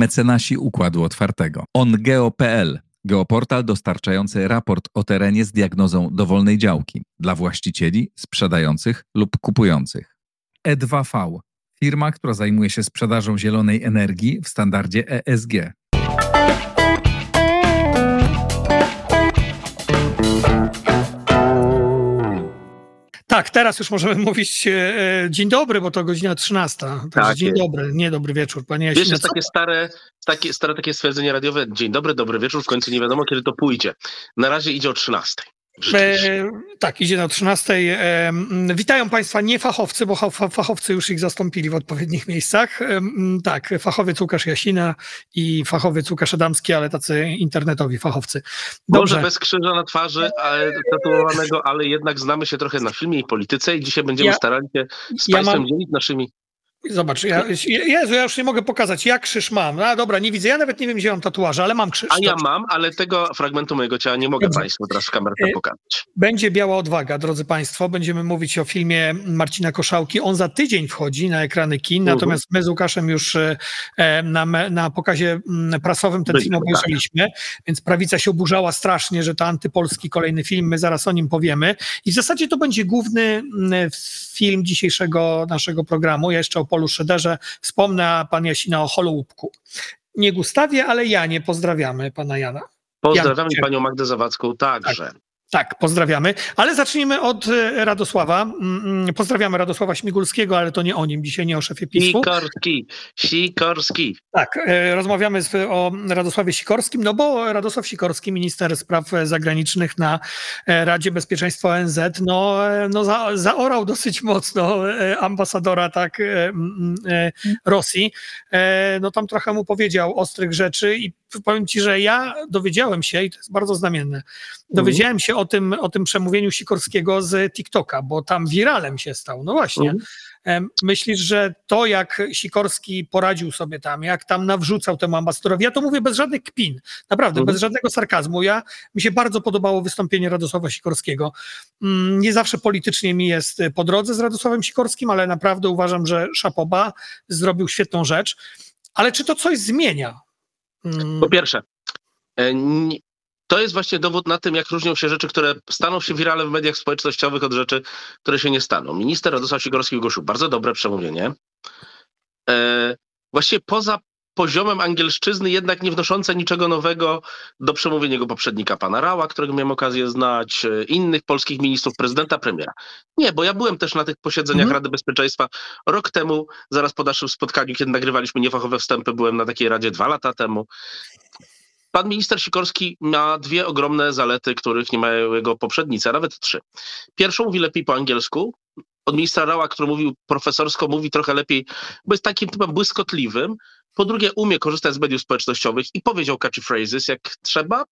Mecenasi Układu Otwartego. OnGeo.pl Geoportal dostarczający raport o terenie z diagnozą dowolnej działki dla właścicieli, sprzedających lub kupujących. E2V firma, która zajmuje się sprzedażą zielonej energii w standardzie ESG. Tak, teraz już możemy mówić e, e, dzień dobry, bo to godzina 13. Także Tak dzień jest. dobry, nie dobry wieczór, panie Wiesz, Jasina. jest takie stare, takie, stare takie stwierdzenie radiowe, dzień dobry, dobry wieczór, w końcu nie wiadomo, kiedy to pójdzie. Na razie idzie o 13. E, tak, idzie na 13. E, witają Państwa nie fachowcy, bo fa- fachowcy już ich zastąpili w odpowiednich miejscach. E, tak, fachowiec Łukasz Jasina i fachowiec Łukasz Adamski, ale tacy internetowi fachowcy. Może Dobrze, bez krzyża na twarzy, ale tatuowanego, ale jednak znamy się trochę na filmie i polityce i dzisiaj będziemy Ja- starali się z ja Państwem mam- dzielić naszymi... zobacz, ja, Jezu, ja już nie mogę pokazać, jak krzyż mam. A dobra, nie widzę, ja nawet nie wiem, gdzie mam tatuaże, ale mam krzyż. A ja mam, ale tego fragmentu mojego ciała nie mogę Dobrze. Państwu teraz w kamerce E, pokazać. Będzie Biała Odwaga, drodzy Państwo. Będziemy mówić o filmie Marcina Koszałki. On za tydzień wchodzi na ekrany kin, Mhm. natomiast my z Łukaszem już e, na, na pokazie mm, prasowym ten film obejrzeliśmy, więc prawica się oburzała strasznie, że to antypolski kolejny film. My zaraz o nim powiemy. I w zasadzie to będzie główny mm, film dzisiejszego naszego programu. Ja jeszcze Polu Szederze wspomnę, a pan Jasina o Holołupku. Nie Gustawie, ale Janie. Pozdrawiamy pana Jana. Pozdrawiam Jan, panią Magdę Zawadzką także. Tak, pozdrawiamy. Ale zacznijmy od e, Radosława. Mm, mm, Pozdrawiamy Radosława Śmigulskiego, ale to nie o nim, dzisiaj nie o szefie PiSu. Sikorski, Sikorski. Tak, e, rozmawiamy z, o Radosławie Sikorskim, no bo Radosław Sikorski, minister spraw zagranicznych na e, Radzie Bezpieczeństwa ONZ, no, e, no za, zaorał dosyć mocno e, ambasadora tak e, mm, e, Rosji. E, No tam trochę mu powiedział ostrych rzeczy i powiem ci, że ja dowiedziałem się, i to jest bardzo znamienne, dowiedziałem się o tym, o tym przemówieniu Sikorskiego z TikToka, bo tam wiralem się stał. No właśnie. Mhm. Myślisz, że to, jak Sikorski poradził sobie tam, jak tam nawrzucał temu ambasadorowi, ja to mówię bez żadnych kpin, naprawdę, Mhm. bez żadnego sarkazmu. Ja, mi się bardzo podobało wystąpienie Radosława Sikorskiego. Mm, Nie zawsze politycznie mi jest po drodze z Radosławem Sikorskim, ale naprawdę uważam, że Szapoba zrobił świetną rzecz. Ale czy to coś zmienia? Mm, Po pierwsze, e, to jest właśnie dowód na tym, jak różnią się rzeczy, które staną się wirale w mediach społecznościowych od rzeczy, które się nie staną. Minister Radosław Sikorski wygłosił bardzo dobre przemówienie. E, właściwie poza poziomem angielszczyzny, jednak nie wnoszące niczego nowego do przemówienia jego poprzednika, pana Rała, którego miałem okazję znać, e, innych polskich ministrów, prezydenta, premiera. Nie, bo ja byłem też na tych posiedzeniach Mhm. Rady Bezpieczeństwa rok temu, zaraz po naszym spotkaniu, kiedy nagrywaliśmy niefachowe wstępy, byłem na takiej radzie dwa lata temu. Pan minister Sikorski ma dwie ogromne zalety, których nie mają jego poprzednicy, a nawet trzy. Pierwszą mówi lepiej po angielsku. Od ministra Rała, który mówił profesorsko, mówi trochę lepiej, bo jest takim typem błyskotliwym. Po drugie, umie korzystać z mediów społecznościowych i powiedział catchy phrases jak trzeba.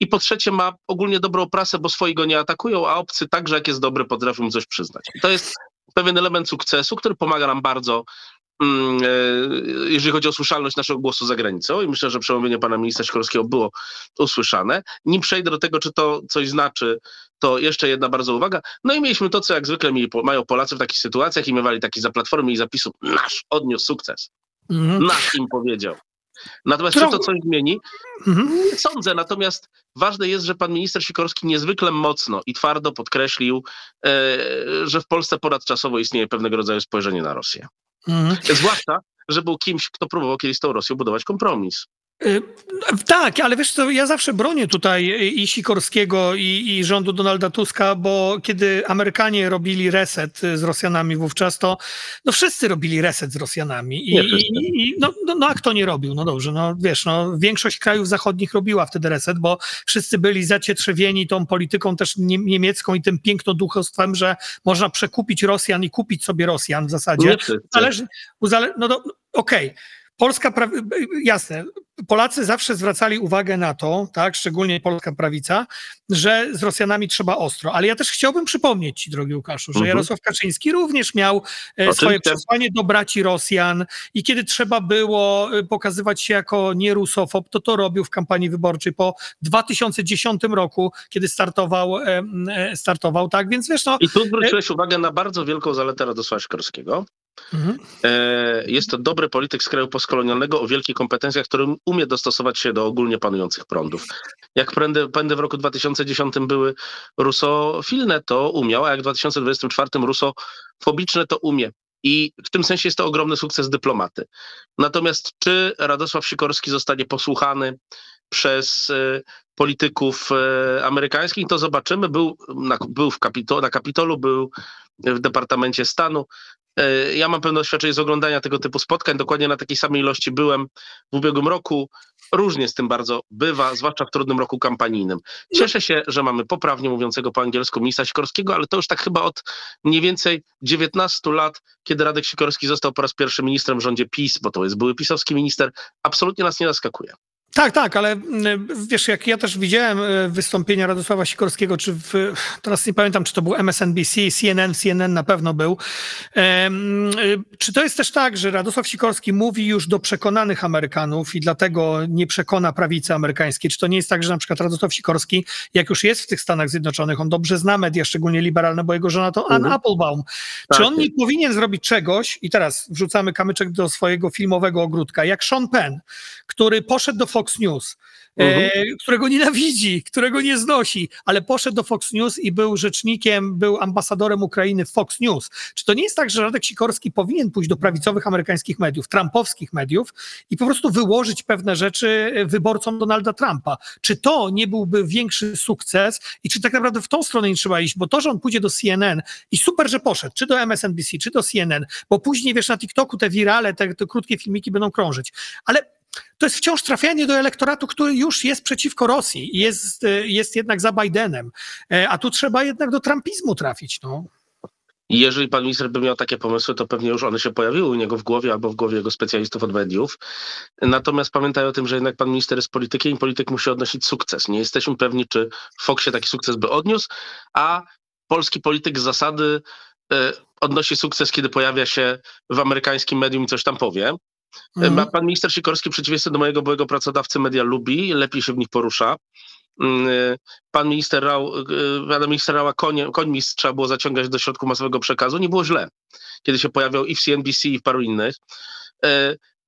I po trzecie, ma ogólnie dobrą prasę, bo swoi go nie atakują, a obcy także, jak jest dobry, potrafią mu coś przyznać. I to jest pewien element sukcesu, który pomaga nam bardzo mm, e, jeżeli chodzi o słyszalność naszego głosu za granicą i myślę, że przemówienie pana ministra Sikorskiego było usłyszane. Nim przejdę do tego, czy to coś znaczy, to jeszcze jedna bardzo uwaga. No i mieliśmy to, co jak zwykle mieli, mają Polacy w takich sytuacjach i miewali taki za platformy i zapisów, nasz odniósł sukces, mhm. nasz im powiedział. Natomiast czy to coś zmieni? Mhm. Nie sądzę, natomiast ważne jest, że pan minister Sikorski niezwykle mocno i twardo podkreślił, e, że w Polsce ponadczasowo istnieje pewnego rodzaju spojrzenie na Rosję. Mhm. Zwłaszcza, że był kimś, kto próbował kiedyś z tą Rosją budować kompromis. Y, Tak, ale wiesz co, ja zawsze bronię tutaj i Sikorskiego, i, i rządu Donalda Tuska, bo kiedy Amerykanie robili reset z Rosjanami wówczas, to no wszyscy robili reset z Rosjanami. I, i, i no, no, no a kto nie robił? No dobrze, no wiesz, no większość krajów zachodnich robiła wtedy reset, bo wszyscy byli zacietrzewieni tą polityką też nie, niemiecką i tym pięknoduchostwem, że można przekupić Rosjan i kupić sobie Rosjan w zasadzie. Uzale, no, no okej. Polska, prawi- jasne, Polacy zawsze zwracali uwagę na to, tak, szczególnie polska prawica, że z Rosjanami trzeba ostro. Ale ja też chciałbym przypomnieć Ci, drogi Łukaszu, że Mhm. Jarosław Kaczyński również miał e, swoje Oczywiście. przesłanie do braci Rosjan i kiedy trzeba było e, pokazywać się jako nie rusofob, to to robił w kampanii wyborczej po 2010 roku, kiedy startował, e, startował tak, więc wiesz, no, I tu zwróciłeś uwagę na bardzo wielką zaletę Radosława Sikorskiego. Mhm. E, Jest to dobry polityk z kraju postkolonialnego o wielkich kompetencjach, który umie dostosować się do ogólnie panujących prądów. Jak prędy, pędy w roku 2010 były rusofilne, to umiał, a jak w 2024 rusofobiczne, to umie. I w tym sensie jest to ogromny sukces dyplomaty. Natomiast czy Radosław Sikorski zostanie posłuchany przez e, polityków e, amerykańskich, to zobaczymy. Był na, był w Kapito, na Kapitolu, był w Departamencie Stanu. E, Ja mam pewne doświadczenie z oglądania tego typu spotkań. Dokładnie na takiej samej ilości byłem w ubiegłym roku. Różnie z tym bardzo bywa, zwłaszcza w trudnym roku kampanijnym. Cieszę się, że mamy poprawnie mówiącego po angielsku ministra Sikorskiego, ale to już tak chyba od mniej więcej 19 lat, kiedy Radek Sikorski został po raz pierwszy ministrem w rządzie PiS, bo to jest były pisowski minister, absolutnie nas nie zaskakuje. Tak, tak, ale mm, wiesz, jak ja też widziałem e, wystąpienia Radosława Sikorskiego, czy w, teraz nie pamiętam, czy to był MSNBC, CNN, CNN na pewno był. Y, Czy to jest też tak, że Radosław Sikorski mówi już do przekonanych Amerykanów i dlatego nie przekona prawicy amerykańskiej? Czy to nie jest tak, że na przykład Radosław Sikorski, jak już jest w tych Stanach Zjednoczonych, on dobrze zna media, szczególnie liberalne, bo jego żona to Ann Mhm. Applebaum. Tak Czy on nie powinien zrobić czegoś, i teraz wrzucamy kamyczek do swojego filmowego ogródka, jak Sean Penn, który poszedł do Fox News, Mhm. e, którego nienawidzi, którego nie znosi, ale poszedł do Fox News i był rzecznikiem, był ambasadorem Ukrainy w Fox News. Czy to nie jest tak, że Radek Sikorski powinien pójść do prawicowych amerykańskich mediów, trumpowskich mediów i po prostu wyłożyć pewne rzeczy e, wyborcom Donalda Trumpa? Czy to nie byłby większy sukces i czy tak naprawdę w tą stronę nie trzeba iść? Bo to, że on pójdzie do CNN i super, że poszedł, czy do MSNBC, czy do CNN, bo później, wiesz, na TikToku te wirale, te, te krótkie filmiki będą krążyć. Ale to jest wciąż trafianie do elektoratu, który już jest przeciwko Rosji i jest, e, jest jednak za Bidenem. E, A tu trzeba jednak do trumpizmu trafić. No. Jeżeli pan minister by miał takie pomysły, to pewnie już one się pojawiły u niego w głowie albo w głowie jego specjalistów od mediów. Natomiast pamiętaj o tym, że jednak pan minister jest politykiem i polityk musi odnosić sukces. Nie jesteśmy pewni, czy w Foxie taki sukces by odniósł, a polski polityk z zasady e, odnosi sukces, kiedy pojawia się w amerykańskim medium i coś tam powie. Mhm. Ma Pan minister Sikorski, w przeciwieństwie do mojego byłego pracodawcy, media lubi, lepiej się w nich porusza. Mm, y, Pan minister Rał, y, pan minister Rała konie, końmi trzeba było zaciągać do środków masowego przekazu. Nie było źle, kiedy się pojawiał i w CNBC, i w paru innych.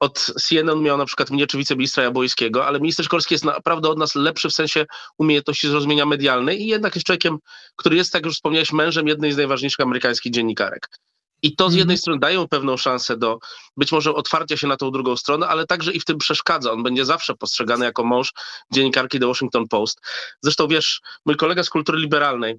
Od CNN miał na przykład mnie czy wiceministra Jabłońskiego, ale minister Sikorski jest naprawdę od nas lepszy w sensie umiejętności zrozumienia medialnej i jednak jest człowiekiem, który jest, tak jak już wspomniałeś, mężem jednej z najważniejszych amerykańskich dziennikarek. I to z Mhm. jednej strony dają pewną szansę do być może otwarcia się na tą drugą stronę, ale także i w tym przeszkadza. On będzie zawsze postrzegany jako mąż dziennikarki The Washington Post. Zresztą wiesz, mój kolega z kultury liberalnej,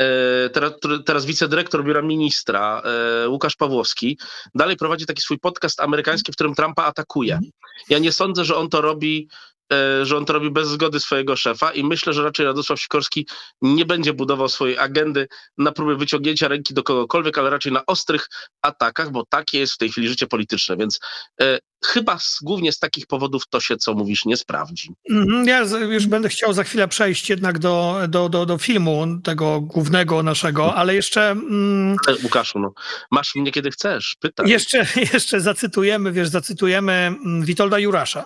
e, teraz, teraz wicedyrektor biura ministra, e, Łukasz Pawłowski, dalej prowadzi taki swój podcast amerykański, w którym Trumpa atakuje. Ja nie sądzę, że on to robi e, że on to robi bez zgody swojego szefa i myślę, że raczej Radosław Sikorski nie będzie budował swojej agendy na próbę wyciągnięcia ręki do kogokolwiek, ale raczej na ostrych atakach, bo takie jest w tej chwili życie polityczne, więc e, chyba z, głównie z takich powodów to się, co mówisz, nie sprawdzi. Mhm, Ja już będę chciał za chwilę przejść jednak do, do, do, do filmu tego głównego naszego, ale jeszcze, mm, Ale Łukaszu, no, masz mnie kiedy chcesz, pytaj. jeszcze, jeszcze zacytujemy, wiesz, zacytujemy mm, Witolda Jurasza.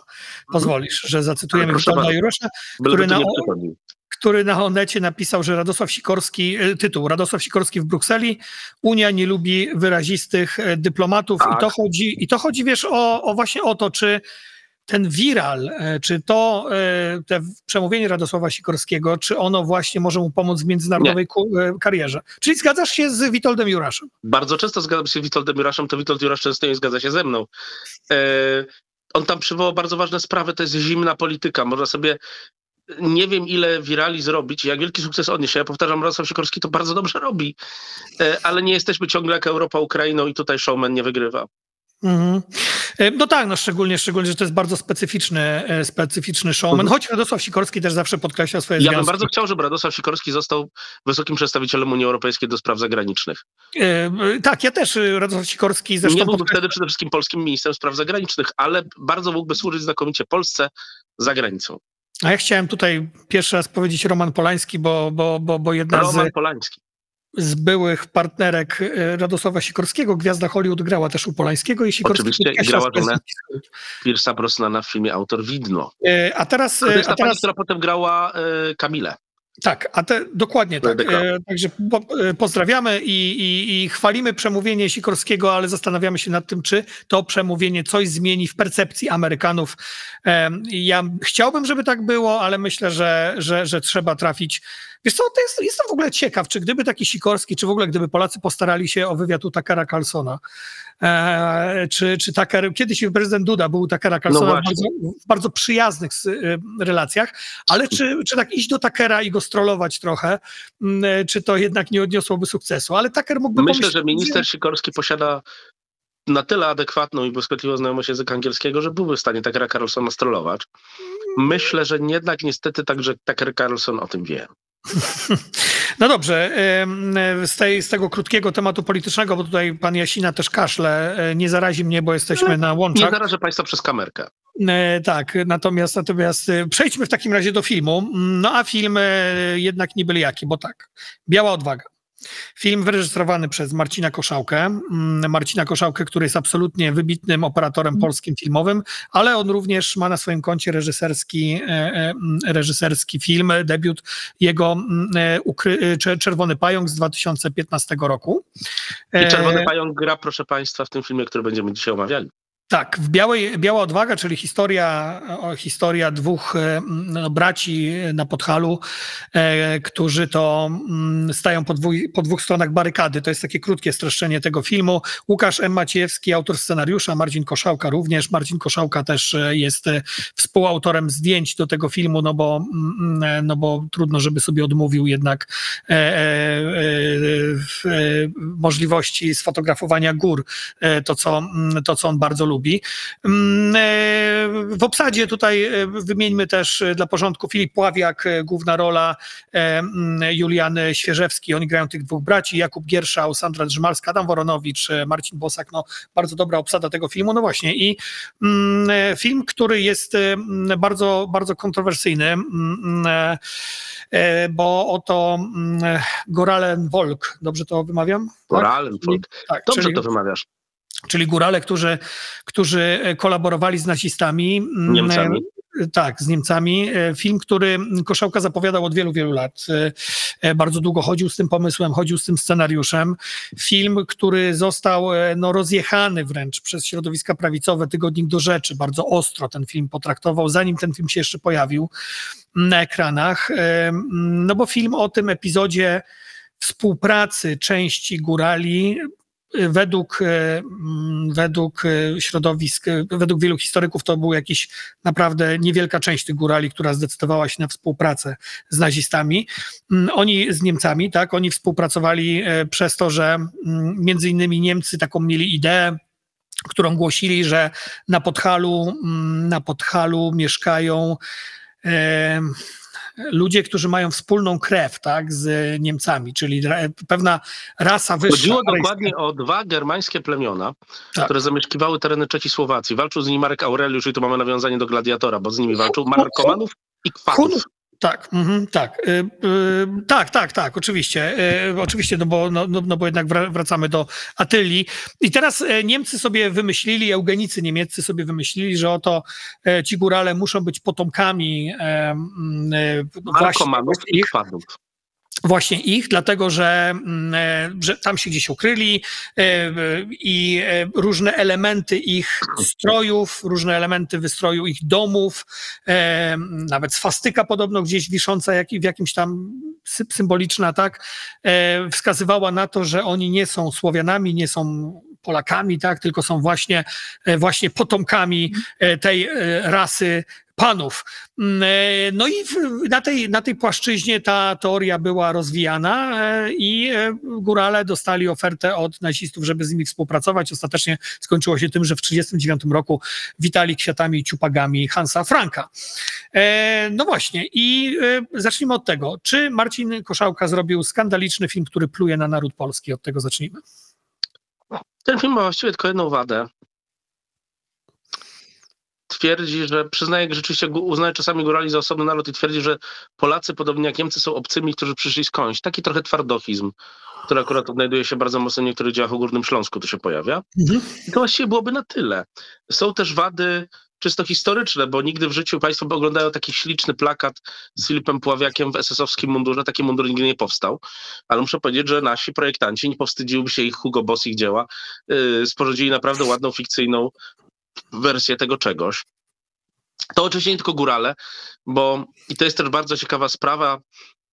Pozwolisz, że zacytujemy Witolda bardzo. Jurasza, Byleby który na. Który na Onecie napisał, że Radosław Sikorski, e, tytuł Radosław Sikorski w Brukseli, Unia nie lubi wyrazistych e, dyplomatów Tak. i to chodzi, i to chodzi wiesz, o, o właśnie o to, czy ten viral, e, czy to te przemówienie Radosława Sikorskiego, czy ono właśnie może mu pomóc w międzynarodowej ku- e, karierze. Czyli zgadzasz się z Witoldem Juraszem? Bardzo często zgadzam się z Witoldem Juraszem, to Witold Jurasz często nie zgadza się ze mną. E, on tam przywołał bardzo ważne sprawy, to jest zimna polityka. Można sobie nie wiem ile wirali zrobić, jak wielki sukces odnieść. Ja powtarzam, Radosław Sikorski to bardzo dobrze robi, e, ale nie jesteśmy ciągle jak Europa Ukrainą i tutaj showman nie wygrywa. Mhm. E, No tak, no szczególnie, szczególnie, że to jest bardzo specyficzny, e, specyficzny showman, Mhm. choć Radosław Sikorski też zawsze podkreśla swoje Ja bym bardzo chciał, żeby Radosław Sikorski został wysokim przedstawicielem Unii Europejskiej do spraw zagranicznych. E, Tak, ja też Radosław Sikorski zresztą nie byłby podkreśla- wtedy przede wszystkim polskim ministrem spraw zagranicznych, ale bardzo mógłby służyć znakomicie Polsce za granicą. A ja chciałem tutaj pierwszy raz powiedzieć Roman Polański, bo, bo, bo, bo jedna Roman z, Polański. z byłych partnerek e, Radosława Sikorskiego, Gwiazda Hollywood, grała też u Polańskiego i Sikorski Oczywiście, i grała żonę. Piersa Brosnana w filmie Autor Widno. E, A teraz, To jest ta a pani, teraz która potem grała Kamilę. Tak, a te, dokładnie tak. E, także po, e, pozdrawiamy i, i, i chwalimy przemówienie Sikorskiego, ale zastanawiamy się nad tym, czy to przemówienie coś zmieni w percepcji Amerykanów. E, ja chciałbym, żeby tak było, ale myślę, że, że, że trzeba trafić. Wiesz co, to jest, jestem w ogóle ciekaw, czy gdyby taki Sikorski, czy w ogóle gdyby Polacy postarali się o wywiad u Takara Carlsona, czy, czy Tucker, kiedyś prezydent Duda był u Takara Carlsona w, właśnie. bardzo, w bardzo przyjaznych e, relacjach, ale czy, czy tak iść do Takera i go strollować trochę, m, e, czy to jednak nie odniosłoby sukcesu? Ale Taker mógłby Myślę, pomyśleć, że minister Sikorski posiada na tyle adekwatną i błyskotliwą znajomość języka angielskiego, że byłby w stanie Takera Carlsona strollować. Myślę, że jednak niestety także Tucker Carlson o tym wie. No dobrze, z, tej, z tego krótkiego tematu politycznego, bo tutaj pan Jasina też kaszle, e, nie zarazi mnie, bo jesteśmy na Nie łączach. narażę państwa przez kamerkę. E, Tak, natomiast, natomiast e, przejdźmy w takim razie do filmu. No a film jednak nie byle jaki, bo tak, Biała Odwaga. Film wyreżyserowany przez Marcina Koszałkę. Mm, Marcina Koszałkę, który jest absolutnie wybitnym operatorem polskim filmowym, ale on również ma na swoim koncie reżyserski, e, e, mm, reżyserski film, debiut jego mm, e, Czerwony Pająk z 2015 roku. I Czerwony Pająk gra, proszę państwa, w tym filmie, który będziemy dzisiaj omawiali. Tak, w Białej, Biała Odwaga, czyli historia, historia dwóch e, no, braci na Podhalu, e, którzy to stają po, po dwóch stronach barykady. To jest takie krótkie streszczenie tego filmu. Łukasz M. Maciejewski, autor scenariusza, Marcin Koszałka również. Marcin Koszałka też e, jest e, współautorem zdjęć do tego filmu, no bo, e, no bo trudno, żeby sobie odmówił jednak e, e, e, e, możliwości sfotografowania gór e, to co, to, co on bardzo lubi. Mm, e, W obsadzie tutaj e, wymieńmy też e, dla porządku Filip Pławiak, główna rola, mm, Julian Świeżewski, oni grają tych dwóch braci, Jakub Gierszał, Sandra Drzymalska, Adam Woronowicz, Marcin Bosak, no bardzo dobra obsada tego filmu, no właśnie i mm, film, który jest bardzo, bardzo kontrowersyjny, bo oto Goralen Volk, dobrze to wymawiam? Moralem, folk. Tak, Dobrze czyli- to wymawiasz. Czyli górale, którzy, którzy kolaborowali z nazistami. Mm, Niemcami. e, Tak, z Niemcami. E, Film, który Koszałka zapowiadał od wielu, wielu lat. E, e, Bardzo długo chodził z tym pomysłem, chodził z tym scenariuszem. Film, który został e, no, rozjechany wręcz przez środowiska prawicowe. Tygodnik do rzeczy bardzo ostro ten film potraktował, zanim ten film się jeszcze pojawił na ekranach. E, No bo film o tym epizodzie współpracy części górali według, e, mm, według e, środowisk, e, według wielu historyków to był jakiś naprawdę niewielka część tych górali, która zdecydowała się na współpracę z nazistami. Mm, Oni z Niemcami, tak, oni współpracowali przez to, że mm, między innymi Niemcy taką mieli ideę, którą głosili, że na Podhalu, na Podhalu mieszkają ludzie, którzy mają wspólną krew, tak, z Niemcami, czyli pewna rasa wyższa. Chodziło dokładnie o dwa germańskie plemiona, Tak. które zamieszkiwały tereny Czechosłowacji. Walczył z nimi Marek Aureliusz i tu mamy nawiązanie do gladiatora, bo z nimi walczył Markomanów i Kwatów. Tak, mhm, tak, y, y, tak, tak, tak, oczywiście, y, oczywiście, no bo, no, no, no bo jednak wra- wracamy do Atylii. I teraz e, Niemcy sobie wymyślili, eugenicy niemieccy sobie wymyślili, że oto e, ci górale muszą być potomkami e, mm, e, właśnie i ich, Kwatów. Właśnie ich, dlatego że, mm, e, że tam się gdzieś ukryli e, i e, różne elementy ich strojów, różne elementy wystroju ich domów, nawet swastyka podobno gdzieś wisząca jak, w jakimś tam sy- symboliczna, tak, wskazywała na to, że oni nie są Słowianami, nie są Polakami, tak, tylko są właśnie, właśnie potomkami tej rasy panów. Mm, e, No i na tej, na tej płaszczyźnie ta teoria była rozwijana e, i e, górale dostali ofertę od nazistów, żeby z nimi współpracować. Ostatecznie skończyło się tym, że w 1939 roku witali kwiatami i ciupagami Hansa Franka. No właśnie i zacznijmy od tego. Czy Marcin Koszałka zrobił skandaliczny film, który pluje na naród polski? Od tego zacznijmy. Ten film ma właściwie tylko jedną wadę. Twierdzi, że przyznaje, że rzeczywiście uznaje czasami górali za osobny naród i twierdzi, że Polacy, podobnie jak Niemcy, są obcymi, którzy przyszli skądś. Taki trochę twardochizm, który akurat odnajduje się bardzo mocno w niektórych działach o Górnym Śląsku, tu się pojawia. I to właściwie byłoby na tyle. Są też wady czysto historyczne, bo nigdy w życiu Państwo oglądają taki śliczny plakat z Filipem Pławiakiem w SS-owskim mundurze. Taki mundur nigdy nie powstał, ale muszę powiedzieć, że nasi projektanci, nie powstydziłby się ich Hugo Boss, ich dzieła, yy, sporządzili naprawdę ładną, fikcyjną wersję tego czegoś. To oczywiście nie tylko górale, bo i to jest też bardzo ciekawa sprawa.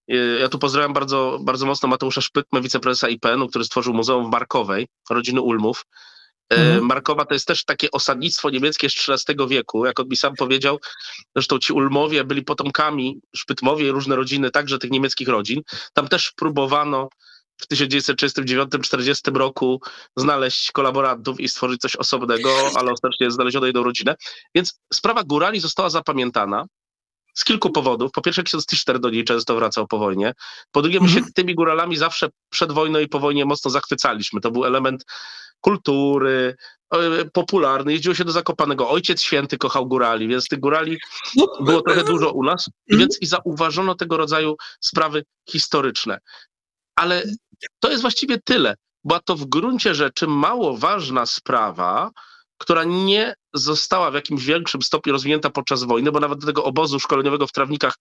Yy, Ja tu pozdrawiam bardzo, bardzo mocno Mateusza Szpytmę, wiceprezesa IPN-u, który stworzył Muzeum w Markowej, rodziny Ulmów. Yy, Mhm. Markowa to jest też takie osadnictwo niemieckie z XIII wieku. Jak on mi sam powiedział, zresztą ci Ulmowie byli potomkami, Szpytmowie i różne rodziny, także tych niemieckich rodzin. Tam też próbowano w 1939-40 roku znaleźć kolaborantów i stworzyć coś osobnego, ale ostatecznie znaleziono jedną rodzinę. Więc sprawa górali została zapamiętana z kilku powodów. Po pierwsze, ksiądz Tischner do niej często wracał po wojnie. Po drugie, my się Mhm. tymi góralami zawsze przed wojną i po wojnie mocno zachwycaliśmy. To był element kultury, e, popularny. Jeździło się do Zakopanego. Ojciec Święty kochał górali, więc tych górali No, było trochę dużo u nas, Mhm. więc i zauważono tego rodzaju sprawy historyczne. Ale to jest właściwie tyle. Była to w gruncie rzeczy mało ważna sprawa, która nie została w jakimś większym stopniu rozwinięta podczas wojny, bo nawet do tego obozu szkoleniowego w Trawnikach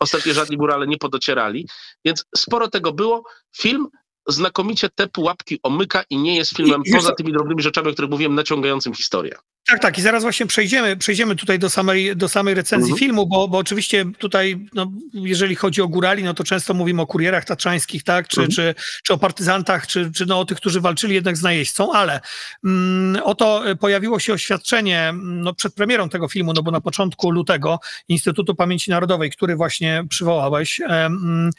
ostatnio żadni górale nie podocierali. Więc sporo tego było. Film znakomicie te pułapki omyka i nie jest filmem I- poza tymi drobnymi rzeczami, o których mówiłem, naciągającym historię. Tak, tak. I zaraz właśnie przejdziemy, przejdziemy tutaj do samej, do samej recenzji Mhm. filmu, bo, bo oczywiście tutaj, no, jeżeli chodzi o górali, no to często mówimy o kurierach tatrzańskich, tak, czy, Mhm. czy, czy o partyzantach, czy, czy no, o tych, którzy walczyli jednak z najeźdźcą, ale mm, oto pojawiło się oświadczenie mm, no, przed premierą tego filmu, no bo na początku lutego Instytutu Pamięci Narodowej, który właśnie przywołałeś em,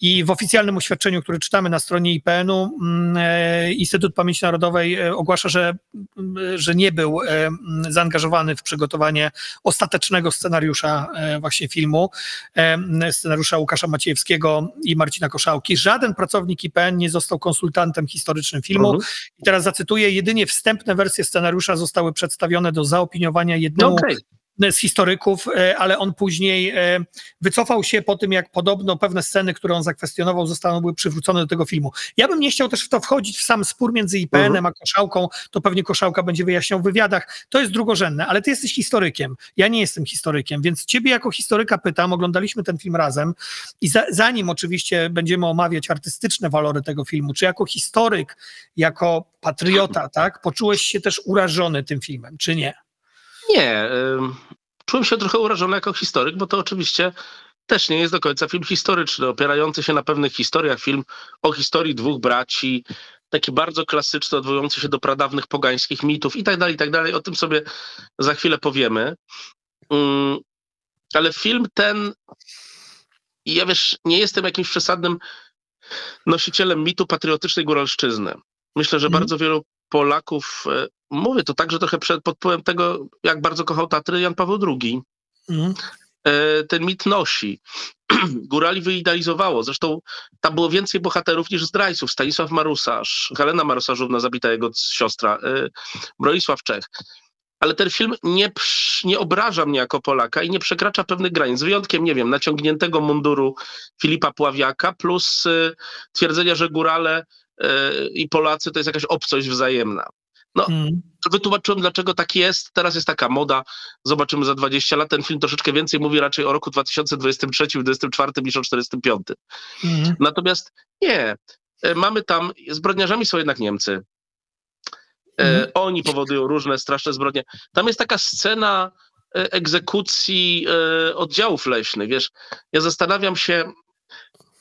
i w oficjalnym oświadczeniu, które czytamy na stronie IPN-u, mm, e, Instytut Pamięci Narodowej e, ogłasza, że, mm, że nie był mm, zaangażowany w przygotowanie ostatecznego scenariusza e, właśnie filmu, e, scenariusza Łukasza Maciejewskiego i Marcina Koszałki. Żaden pracownik IPN nie został konsultantem historycznym filmu. Mhm. I teraz zacytuję, jedynie wstępne wersje scenariusza zostały przedstawione do zaopiniowania No jednemu okej. Z historyków, e, ale on później e, wycofał się po tym, jak podobno pewne sceny, które on zakwestionował, zostały były przywrócone do tego filmu. Ja bym nie chciał też w to wchodzić w sam spór między IPN-em Mhm. a Koszałką, to pewnie Koszałka będzie wyjaśniał w wywiadach. To jest drugorzędne, ale ty jesteś historykiem. Ja nie jestem historykiem, więc ciebie jako historyka pytam, oglądaliśmy ten film razem i za, zanim oczywiście będziemy omawiać artystyczne walory tego filmu, czy jako historyk, jako patriota, tak, poczułeś się też urażony tym filmem, czy nie? Nie. Czułem się trochę urażony jako historyk, bo to oczywiście też nie jest do końca film historyczny, opierający się na pewnych historiach. Film o historii dwóch braci, taki bardzo klasyczny, odwołujący się do pradawnych pogańskich mitów i tak dalej, i tak dalej. O tym sobie za chwilę powiemy. Ym, Ale film ten, ja wiesz, nie jestem jakimś przesadnym nosicielem mitu patriotycznej góralszczyzny. Myślę, że Mhm. bardzo wielu Polaków, e, mówię to także trochę przed, pod wpływem tego, jak bardzo kochał Tatry Jan Paweł II, Mhm. e, ten mit nosi. Górali wyidealizowało. Zresztą tam było więcej bohaterów niż zdrajców. Stanisław Marusarz, Helena Marusarzówna, zabita jego siostra, e, Bronisław Czech. Ale ten film nie, nie obraża mnie jako Polaka i nie przekracza pewnych granic. Z wyjątkiem, nie wiem, naciągniętego munduru Filipa Pławiaka plus e, twierdzenia, że górale i Polacy to jest jakaś obcość wzajemna. Mhm. Wytłumaczyłem, dlaczego tak jest. Teraz jest taka moda. Zobaczymy za 20 lat. Ten film troszeczkę więcej mówi raczej o roku 2023 2024 niż o 45. Mhm. Natomiast nie. E, Mamy tam, zbrodniarzami są jednak Niemcy. E, Mhm. Oni powodują różne straszne zbrodnie. Tam jest taka scena e, egzekucji oddziałów leśnych. Wiesz, ja zastanawiam się,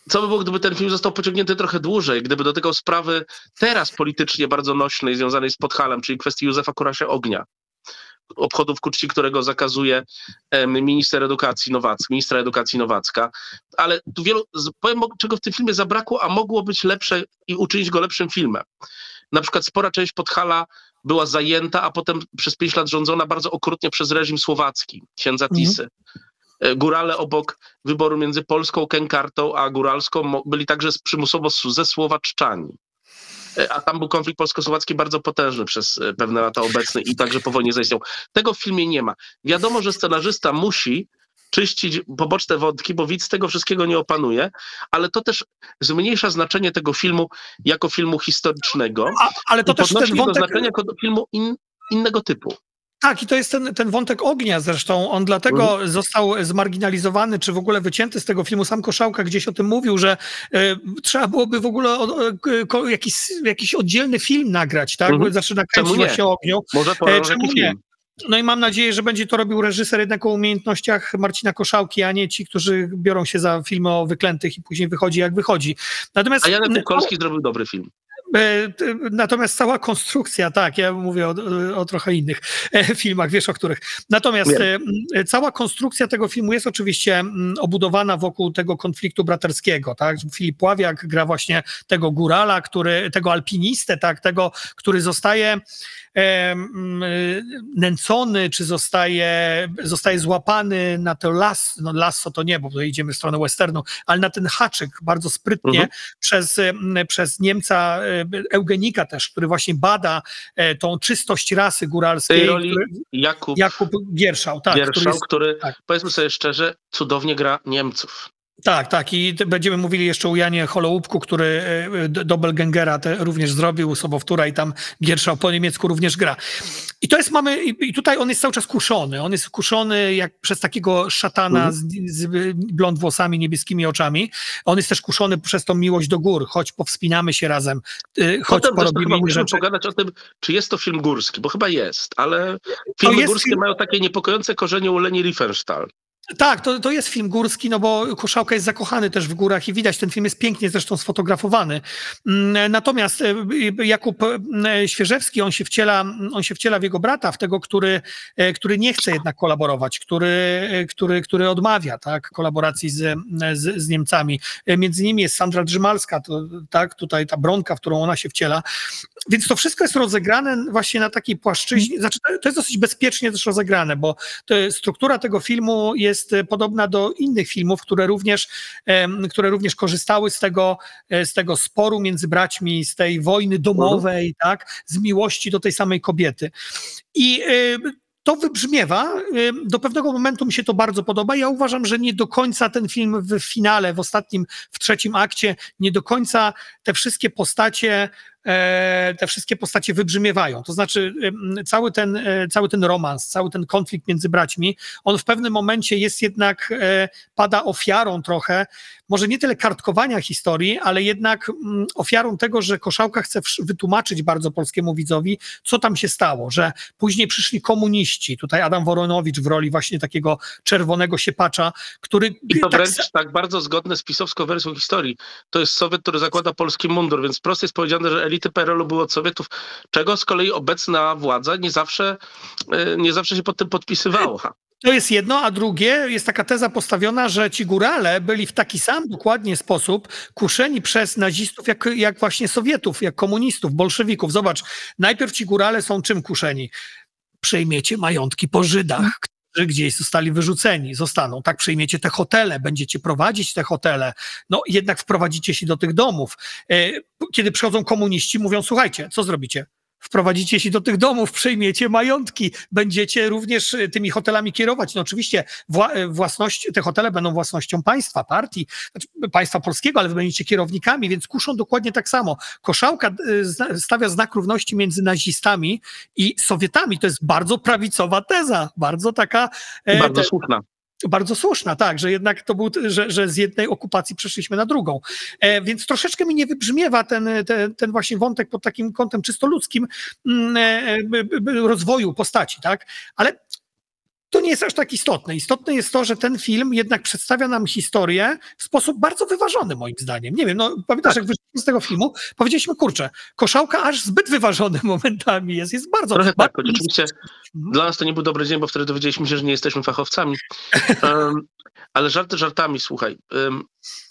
co by było, gdyby ten film został pociągnięty trochę dłużej, gdyby dotykał sprawy teraz politycznie bardzo nośnej, związanej z Podhalem, czyli kwestii Józefa Kurasia Ognia. Obchodów ku czci, którego zakazuje minister edukacji Nowacka, ministra edukacji Nowacka. Ale tu wielu, powiem, czego w tym filmie zabrakło, a mogło być lepsze i uczynić go lepszym filmem. Na przykład spora część Podhala była zajęta, a potem przez pięć lat rządzona bardzo okrutnie przez reżim słowacki, księdza Mhm. Tisy. E, Górale obok wyboru między polską kękartą a góralską byli także przymusowo s- zesłowaczczani. E, A tam był konflikt polsko-słowacki bardzo potężny przez e, pewne lata obecny i także po wojnie zaistniał. Tego w filmie nie ma. Wiadomo, że scenarzysta musi czyścić poboczne wątki, bo widz tego wszystkiego nie opanuje, ale to też zmniejsza znaczenie tego filmu jako filmu historycznego A, ale to też ten wątek... znaczenie jako filmu in, innego typu. Tak, i to jest ten, ten wątek ognia zresztą. On dlatego Mhm. został zmarginalizowany, czy w ogóle wycięty z tego filmu. Sam Koszałka gdzieś o tym mówił, że e, trzeba byłoby w ogóle o, ko, jakiś, jakiś oddzielny film nagrać, tak? Mhm. Zaczyna kręcić o ogniu. Może pora E, czemu nie? film. No i mam nadzieję, że będzie to robił reżyser jednak o umiejętnościach Marcina Koszałki, a nie ci, którzy biorą się za filmy o wyklętych i później wychodzi jak wychodzi. Natomiast A Janek Bukolski zrobił dobry film. E, Natomiast cała konstrukcja, tak, ja mówię o, o trochę innych e, filmach, wiesz o których. Natomiast Wiem. e, cała konstrukcja tego filmu jest oczywiście obudowana wokół tego konfliktu braterskiego, tak. Filip Ławiak gra właśnie tego górala, który, tego alpinistę, tak, tego, który zostaje nęcony, czy zostaje, zostaje złapany na to las, no lasso to nie, bo tutaj idziemy w stronę westernu, ale na ten haczyk bardzo sprytnie Mhm. przez, przez Niemca Eugenika też, który właśnie bada e, tą czystość rasy góralskiej. tej roli który, Jakub Jakub Gierszał, tak. Gierszał, Który jest, który, tak. powiedzmy sobie szczerze, cudownie gra Niemców. Tak, tak. I będziemy mówili jeszcze o Janie Holoubku, który e, D- Doppelgängera te również zrobił, Sobowtóra i tam Gierszał po niemiecku również gra. I to jest, mamy, i tutaj on jest cały czas kuszony. On jest kuszony jak przez takiego szatana Mhm. z, z blond włosami, niebieskimi oczami. On jest też kuszony przez tą miłość do gór. Choć powspinamy się razem, y, choć Potem porobimy inne musimy rzeczy. pogadać o tym, czy jest to film górski, bo chyba jest, ale filmy jest górskie mają takie niepokojące korzenie u Leni Riefenstahl. Tak, to, to jest film górski, no bo Koszałka jest zakochany też w górach i widać, ten film jest pięknie zresztą sfotografowany. Mm, Natomiast e, Jakub e, Świeżewski, on się wciela, on się wciela w jego brata, w tego, który, e, który nie chce jednak kolaborować, który, który, który odmawia tak, kolaboracji z, z, z Niemcami. Między nimi jest Sandra Drzymalska, to, tak, tutaj ta bronka, w którą ona się wciela. Więc to wszystko jest rozegrane właśnie na takiej płaszczyźnie, znaczy to- jest dosyć bezpiecznie też rozegrane, bo struktura tego filmu jest e, podobna do innych filmów, które również, które również korzystały z tego, e, z tego sporu między braćmi, z tej wojny domowej, tak, z miłości do tej samej kobiety. I e, to wybrzmiewa. Do pewnego momentu mi się to bardzo podoba. Ja uważam, że nie do końca ten film w finale, w ostatnim, w trzecim akcie, nie do końca te wszystkie postacie te wszystkie postacie wybrzmiewają. To znaczy cały ten, e, cały ten romans, cały ten konflikt między braćmi, on w pewnym momencie jest jednak, e, pada ofiarą trochę, może nie tyle kartkowania historii, ale jednak mm, ofiarą tego, że Koszałka chce wytłumaczyć bardzo polskiemu widzowi, co tam się stało, że później przyszli komuniści, tutaj Adam Woronowicz w roli właśnie takiego czerwonego siepacza, który I to tak wręcz tak bardzo zgodne z pisowską wersją historii. To jest Sowiet, który zakłada polski mundur, więc wprost jest powiedziane, że elity PRL-u były od Sowietów, czego z kolei obecna władza nie zawsze, e, nie zawsze się pod tym podpisywała. To jest jedno, a drugie jest taka teza postawiona, że ci górale byli w taki sam dokładnie sposób kuszeni przez nazistów, jak, jak właśnie Sowietów, jak komunistów, bolszewików. Zobacz, najpierw ci górale są czym kuszeni? Przejmiecie majątki po Żydach, którzy gdzieś zostali wyrzuceni, zostaną. Tak, przejmiecie te hotele, będziecie prowadzić te hotele, no jednak wprowadzicie się do tych domów. E, Kiedy przychodzą komuniści, mówią, słuchajcie, co zrobicie? Wprowadzicie się do tych domów, przejmiecie majątki, będziecie również e, tymi hotelami kierować. No oczywiście wła- e, własność, te hotele będą własnością państwa, partii, znaczy państwa polskiego, ale wy będziecie kierownikami, więc kuszą dokładnie tak samo. Koszałka stawia znak równości między nazistami i Sowietami. To jest bardzo prawicowa teza, bardzo taka... E, bardzo słuszna. Bardzo słuszna, tak, że jednak to był, że, że z jednej okupacji przeszliśmy na drugą. E, więc troszeczkę mi nie wybrzmiewa ten, ten, ten właśnie wątek pod takim kątem czysto ludzkim mm, e, b- rozwoju postaci, tak? Ale to nie jest aż tak istotne. Istotne jest to, że ten film jednak przedstawia nam historię w sposób bardzo wyważony, moim zdaniem. Nie wiem, no pamiętasz, Tak. jak wyszliśmy z tego filmu, powiedzieliśmy, kurczę, koszałka aż zbyt wyważony momentami jest, jest bardzo... Trochę tak, bardzo choć oczywiście dla nas to nie był dobry dzień, bo wtedy dowiedzieliśmy się, że nie jesteśmy fachowcami. Em, ale żarty żartami, słuchaj. em,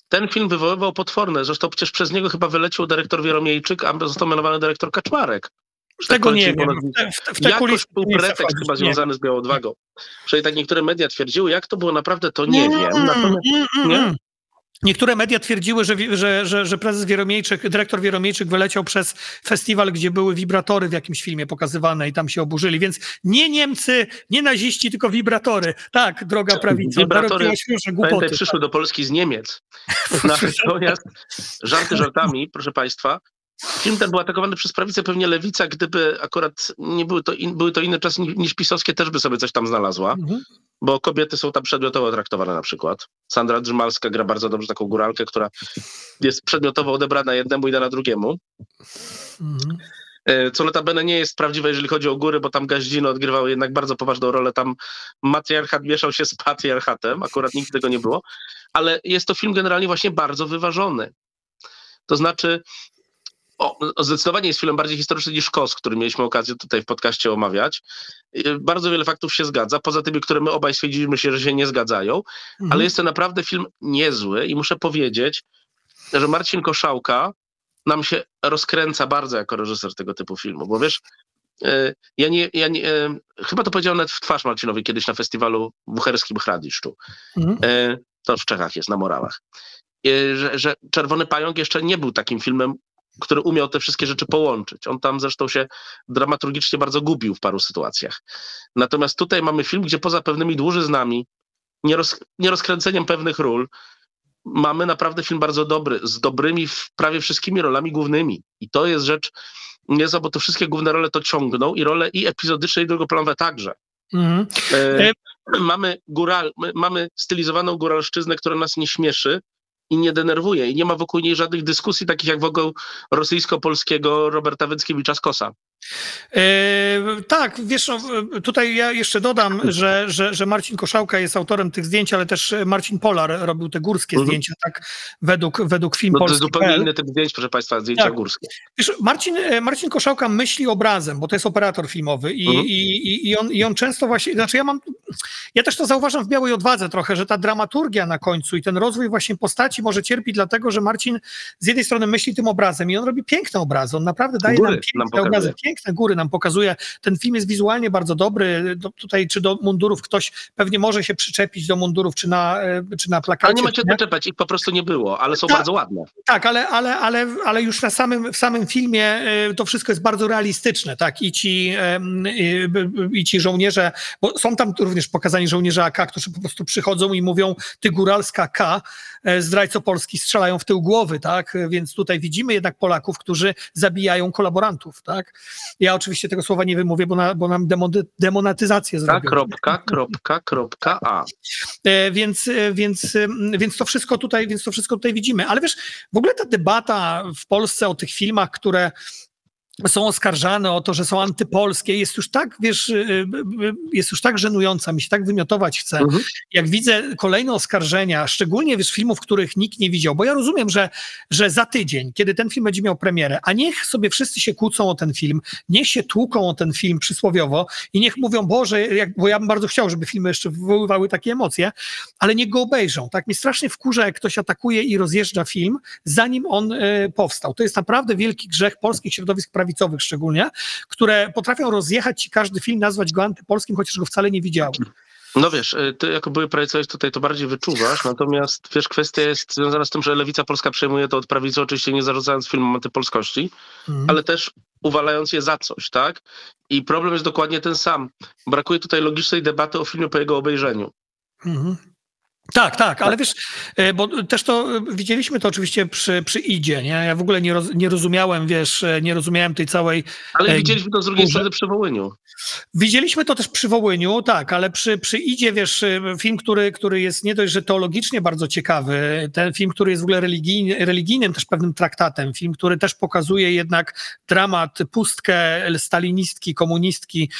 ten film wywoływał potworne, zresztą przecież przez niego chyba wyleciał dyrektor Wieromiejczyk, a został mianowany dyrektor Kaczmarek. Tak Tego nie wiem. W te, Jakoś był nie pretekst chyba nie. związany z białą odwagą. Przynajmniej tak niektóre media twierdziły, jak to było naprawdę, to nie wiem. Natomiast mm, mm, nie? mm. Niektóre media twierdziły, że, że, że, że prezes Wieromiejczyk, dyrektor Wieromiejczyk wyleciał przez festiwal, gdzie były wibratory w jakimś filmie pokazywane i tam się oburzyli. Więc nie Niemcy, nie naziści, tylko wibratory. Tak, droga prawica. Wibratory, różne głupoty. Pamiętaj, przyszły do Polski z Niemiec. Natomiast żarty żartami, proszę Państwa, film ten był atakowany przez prawicę, pewnie lewica, gdyby akurat nie były to, in, były to inne czasy niż pisowskie, też by sobie coś tam znalazła, Mhm. bo kobiety są tam przedmiotowo traktowane na przykład. Sandra Drzymalska gra bardzo dobrze taką góralkę, która jest przedmiotowo odebrana jednemu i dana drugiemu. Mhm. E, Co notabene nie jest prawdziwe, jeżeli chodzi o góry, bo tam Gaździno odgrywał jednak bardzo poważną rolę. Tam matriarchat mieszał się z patriarchatem, akurat nigdy tego nie było. Ale jest to film generalnie właśnie bardzo wyważony. To znaczy, o, zdecydowanie jest filmem bardziej historyczny niż Kos, który mieliśmy okazję tutaj w podcaście omawiać. Bardzo wiele faktów się zgadza, poza tymi, które my obaj stwierdziliśmy się, że się nie zgadzają, Mhm. ale jest to naprawdę film niezły i muszę powiedzieć, że Marcin Koszałka nam się rozkręca bardzo jako reżyser tego typu filmu, bo wiesz, e, ja nie, ja nie e, chyba to powiedziałem nawet w twarz Marcinowi kiedyś na festiwalu bucherskim Hradiszczu. Mhm. E, To w Czechach jest, na Morawach. E, Że, że Czerwony Pająk jeszcze nie był takim filmem, który umiał te wszystkie rzeczy połączyć. On tam zresztą się dramaturgicznie bardzo gubił w paru sytuacjach. Natomiast tutaj mamy film, gdzie poza pewnymi dłużyznami, nieroz, nierozkręceniem pewnych ról, mamy naprawdę film bardzo dobry, z dobrymi w prawie wszystkimi rolami głównymi. I to jest rzecz niezła, bo te wszystkie główne role to ciągną i role i epizodyczne, i drugoplanowe także. Mhm. E, mamy, góral, my- mamy stylizowaną góralszczyznę, która nas nie śmieszy i nie denerwuje. I nie ma wokół niej żadnych dyskusji, takich jak wokół rosyjsko-polskiego Roberta Wyckiewicza-Skosa. E, tak, wiesz, no, e, tutaj ja jeszcze dodam, że, że, że Marcin Koszałka jest autorem tych zdjęć, ale też Marcin Polar robił te górskie Mhm. zdjęcia, tak, według, według film No to jest zupełnie inny typ zdjęć, proszę Państwa, zdjęcia Tak. górskie. Wiesz, Marcin, e, Marcin Koszałka myśli obrazem, bo to jest operator filmowy i, Mhm. i, i, i, on, i on często właśnie, znaczy ja mam, ja też to zauważam w Białej Odwadze trochę, że ta dramaturgia na końcu i ten rozwój właśnie postaci może cierpi dlatego, że Marcin z jednej strony myśli tym obrazem i on robi piękne obrazy, on naprawdę daje nam nam piękne pokazuje. obrazy, piękne góry nam pokazuje, ten film jest wizualnie bardzo dobry, do, tutaj czy do mundurów ktoś pewnie może się przyczepić do mundurów, czy na, e, czy na plakacie. Ale nie macie doczepiać, ich po prostu nie było, ale są Tak. bardzo ładne. Tak, ale, ale, ale, ale już na samym, w samym filmie e, to wszystko jest bardzo realistyczne, tak? I ci, i, i ci żołnierze, bo są tam również pokazani żołnierze AK, którzy po prostu przychodzą i mówią, ty góralska K, zdrajco Polski strzelają w tył głowy, tak? Więc tutaj widzimy jednak Polaków, którzy zabijają kolaborantów, tak? Ja oczywiście tego słowa nie wymówię, bo, na, bo nam demonetyzację zrobią. kropka, kropka, kropka, a. E, Więc, e, więc, więc to wszystko tutaj, więc to wszystko tutaj widzimy. Ale wiesz, w ogóle ta debata w Polsce o tych filmach, które są oskarżane o to, że są antypolskie, jest już tak, wiesz, y, y, y, jest już tak żenująca, mi się tak wymiotować chce. Mhm. Jak widzę kolejne oskarżenia, szczególnie wiesz, filmów, których nikt nie widział, bo ja rozumiem, że, że za tydzień, kiedy ten film będzie miał premierę, a niech sobie wszyscy się kłócą o ten film, niech się tłuką o ten film przysłowiowo i niech mówią, Boże, jak, bo ja bym bardzo chciał, żeby filmy jeszcze wywoływały takie emocje, ale niech go obejrzą. Tak mnie strasznie wkurza, jak ktoś atakuje i rozjeżdża film, zanim on e, powstał. To jest naprawdę wielki grzech polskich środowisk prawicowych szczególnie, które potrafią rozjechać ci każdy film, nazwać go antypolskim, chociaż go wcale nie widziały. No wiesz, y, ty jako były prawicowiec tutaj to bardziej wyczuwasz, natomiast wiesz, kwestia jest związana z tym, że lewica polska przejmuje to od prawicy, oczywiście nie zarzucając filmom antypolskości, Mhm. ale też uwalając je za coś, tak? I problem jest dokładnie ten sam. Brakuje tutaj logicznej debaty o filmie po jego obejrzeniu. Mhm. Tak, tak, ale wiesz, e, bo też to e, widzieliśmy to oczywiście przy, przy Idzie, nie? Ja w ogóle nie, roz, nie rozumiałem, wiesz, e, nie rozumiałem tej całej Ale widzieliśmy to z drugiej strony przy Wołyniu. Widzieliśmy to też przy Wołyniu, tak, ale przy, przy Idzie, wiesz, film, który, który jest nie dość, że teologicznie bardzo ciekawy, ten film, który jest w ogóle religijny, religijnym też pewnym traktatem, film, który też pokazuje jednak dramat, pustkę stalinistki, komunistki,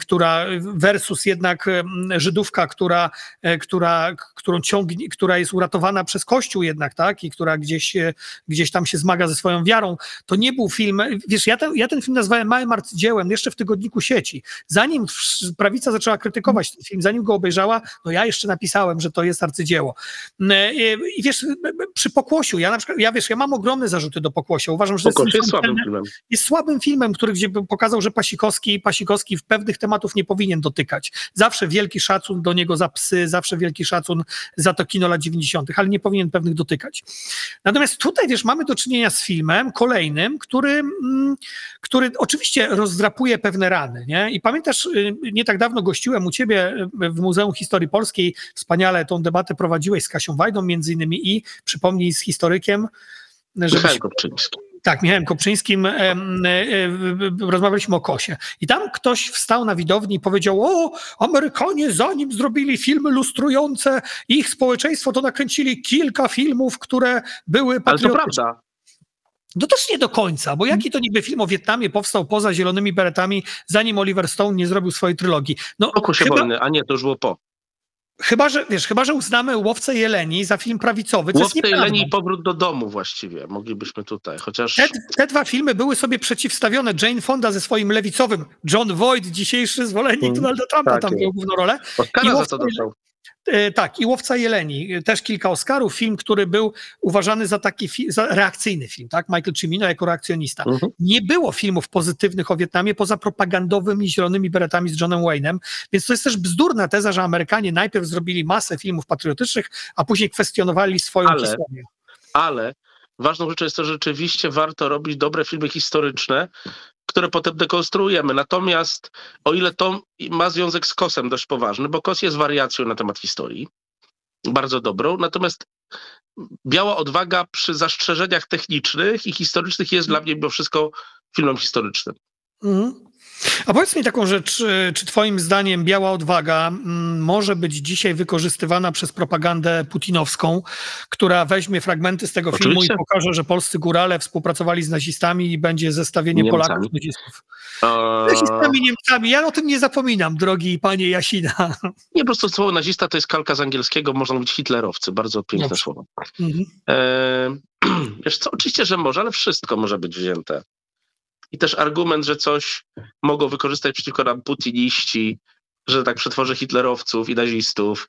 która versus jednak Żydówka, która, która, którą ciągnie, która jest uratowana przez Kościół jednak, tak, i która gdzieś, e, gdzieś tam się zmaga ze swoją wiarą. To nie był film, wiesz, ja ten, ja ten film nazwałem małym arcydziełem jeszcze w tygodniku sieci. Zanim prawica zaczęła krytykować ten film, zanim go obejrzała, no ja jeszcze napisałem, że to jest arcydzieło. E, I wiesz, przy Pokłosiu, ja na przykład, ja wiesz, ja mam ogromne zarzuty do Pokłosia. Uważam, że Pokłosie jest słabym filmem. jest słabym filmem, który gdzie pokazał, że Pasikowski, Pasikowski w pewnych tematów nie powinien dotykać. Zawsze wielki szacun do niego za psy, zawsze wielki szacun za to kino lat 90., ale nie powinien pewnych dotykać. Natomiast tutaj, wiesz, mamy do czynienia z filmem kolejnym, który, mm, który oczywiście rozdrapuje pewne rany. Nie? I pamiętasz, y, nie tak dawno gościłem u ciebie y, w Muzeum Historii Polskiej, wspaniale tą debatę prowadziłeś z Kasią Wajdą między innymi i przypomnij z historykiem, żebyś Michał Kopczyński. Tak, Michałem Kopczyńskim em, e, rozmawialiśmy o Kosie. I tam ktoś wstał na widowni i powiedział: O, Amerykanie, zanim zrobili filmy lustrujące ich społeczeństwo, to nakręcili kilka filmów, które były Ale to patriotyczne. prawda. No też nie do końca, bo jaki to niby film o Wietnamie powstał poza Zielonymi Beretami, zanim Oliver Stone nie zrobił swojej trylogii? No, Pokój się chyba, wojny, a nie, to już było po. Chyba, że, wiesz, chyba, że uznamy Łowcę Jeleni za film prawicowy, co nieprawdą. Jeleni i powrót do domu właściwie. Moglibyśmy tutaj, chociaż... Te, te dwa filmy były sobie przeciwstawione. Jane Fonda ze swoim lewicowym, John Voight, dzisiejszy zwolennik Mm, Donalda Trumpa, tak tam miał główną rolę. Oscara i za to dostał. E, tak, i Łowca Jeleni, e, też kilka Oscarów, film, który był uważany za taki fi- za reakcyjny film, tak? Michael Cimino jako reakcjonista. Mhm. Nie było filmów pozytywnych o Wietnamie poza propagandowymi zielonymi beretami z Johnem Wayne'em, więc to jest też bzdurna teza, że Amerykanie najpierw zrobili masę filmów patriotycznych, a później kwestionowali swoją Ale- historię. ale ważną rzeczą jest to, że rzeczywiście warto robić dobre filmy historyczne, które potem dekonstruujemy. Natomiast o ile to ma związek z Kosem dość poważny, bo Kos jest wariacją na temat historii, bardzo dobrą, natomiast Biała Odwaga przy zastrzeżeniach technicznych i historycznych jest dla mnie mimo wszystko filmem historycznym. Mhm. A powiedz mi taką rzecz, czy, twoim zdaniem biała odwaga mm, może być dzisiaj wykorzystywana przez propagandę putinowską, która weźmie fragmenty z tego filmu i Oczywiście. pokaże, że polscy górale współpracowali z nazistami i będzie zestawienie Niemcami. Polaków z nazistów. Nazistami, Niemcami, ja o tym nie zapominam, drogi panie Jasina. nie, po prostu słowo nazista to jest kalka z angielskiego, można mówić hitlerowcy, bardzo piękne Dobrze. słowo. Mhm. Eee, wiesz co, oczywiście, że może, ale wszystko może być wzięte. I też argument, że coś mogą wykorzystać przeciwko nam putiniści, że tak przetworzy hitlerowców i nazistów,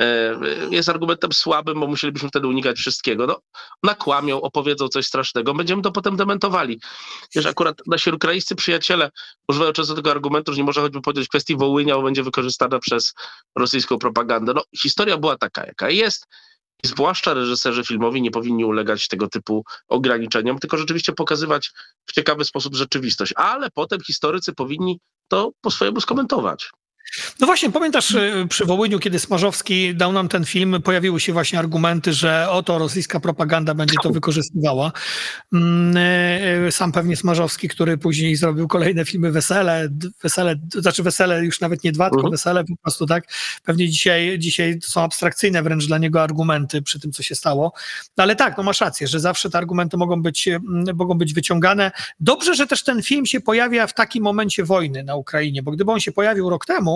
e, jest argumentem słabym, bo musielibyśmy wtedy unikać wszystkiego. No, nakłamią, opowiedzą coś strasznego, będziemy to potem dementowali. Wiesz, akurat nasi ukraińscy przyjaciele używają często tego argumentu, że nie można choćby powiedzieć kwestii Wołynia, bo będzie wykorzystana przez rosyjską propagandę. No, historia była taka, jaka jest. Zwłaszcza reżyserzy filmowi nie powinni ulegać tego typu ograniczeniom, tylko rzeczywiście pokazywać w ciekawy sposób rzeczywistość. Ale potem historycy powinni to po swojemu skomentować. No właśnie, pamiętasz y, przy Wołyniu, kiedy Smarzowski dał nam ten film, pojawiły się właśnie argumenty, że oto rosyjska propaganda będzie to wykorzystywała. Mm, y, y, Sam pewnie Smarzowski, który później zrobił kolejne filmy Wesele, Wesele, znaczy Wesele już nawet nie dwa, tylko Mhm. Wesele po prostu tak. Pewnie dzisiaj, dzisiaj są abstrakcyjne wręcz dla niego argumenty przy tym, co się stało. No ale tak, no masz rację, że zawsze te argumenty mogą być, mm, mogą być wyciągane. Dobrze, że też ten film się pojawia w takim momencie wojny na Ukrainie, bo gdyby on się pojawił rok temu,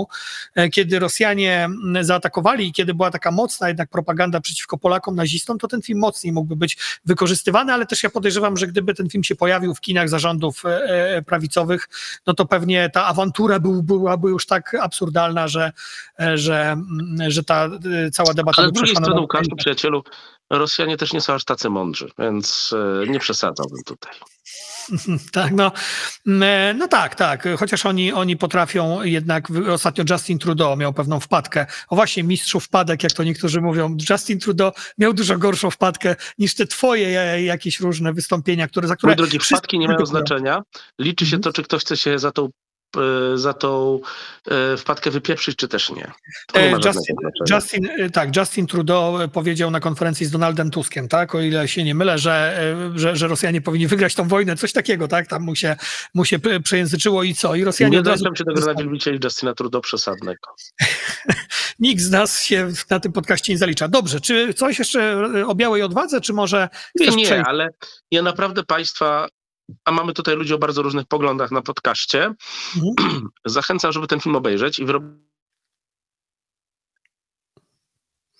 e, kiedy Rosjanie mm, zaatakowali i kiedy była taka mocna jednak propaganda przeciwko Polakom, nazistom, to ten film mocniej mógłby być wykorzystywany, ale też ja podejrzewam, że gdyby ten film się pojawił w kinach zarządów e, e, prawicowych, no to pewnie ta awantura był, byłaby już tak absurdalna, że, że, mm, że ta cała debata Ale z drugiej strony. Łukaszu, przyjacielu, Rosjanie też nie są aż tacy mądrzy, więc e, nie przesadzałbym tutaj. Tak, no, mm, no tak, tak. Chociaż oni, oni potrafią jednak. Ostatnio Justin Trudeau miał pewną wpadkę. O właśnie, mistrzu wpadek, jak to niektórzy mówią. Justin Trudeau miał dużo gorszą wpadkę niż te twoje e, jakieś różne wystąpienia, które za które. Mój drogi, wpadki nie mają znaczenia. Liczy się Mhm. to, czy ktoś chce się za tą, e, za tą e, wpadkę wypieprzyć, czy też nie. Nie E, żadnego Justin. Justin, e, tak, Justin Trudeau e, powiedział na konferencji z Donaldem Tuskiem, tak, o ile się nie mylę, że, e, że, że Rosjanie powinni wygrać tą wojnę, coś takiego, tak, tam mu się, mu się przejęzyczyło i co, i Rosjanie Nie dojdę się do grona wielbicieli Justina Trudeau przesadnego. Nikt z nas się na tym podcaście nie zalicza. Dobrze, czy coś jeszcze e, o białej odwadze, czy może Nie, nie, przejść? ale ja naprawdę Państwa, a mamy tutaj ludzi o bardzo różnych poglądach na podcaście, Mhm. zachęcam, żeby ten film obejrzeć i wyrobić.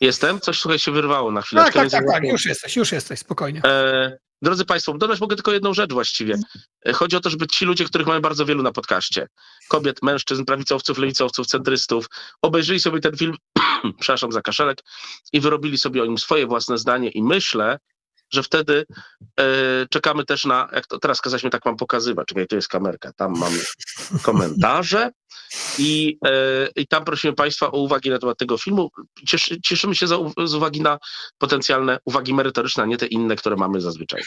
Jestem? Coś słuchaj się wyrwało na chwilę. Tak, tak, tak, tak, już jesteś, już jesteś, spokojnie. E, drodzy Państwo, dodać mogę tylko jedną rzecz właściwie. E, Chodzi o to, żeby ci ludzie, których mamy bardzo wielu na podcaście, kobiet, mężczyzn, prawicowców, lewicowców, centrystów, obejrzyli sobie ten film, przepraszam za kaszelek, i wyrobili sobie o nim swoje własne zdanie i myślę, że wtedy e, czekamy też na, jak to teraz kazaliśmy tak mam pokazywać, czekaj, tu jest kamerka, tam mamy komentarze I, e, I tam prosimy Państwa o uwagi na temat tego filmu. Cieszy, cieszymy się za, z uwagi na potencjalne uwagi merytoryczne, a nie te inne, które mamy zazwyczaj.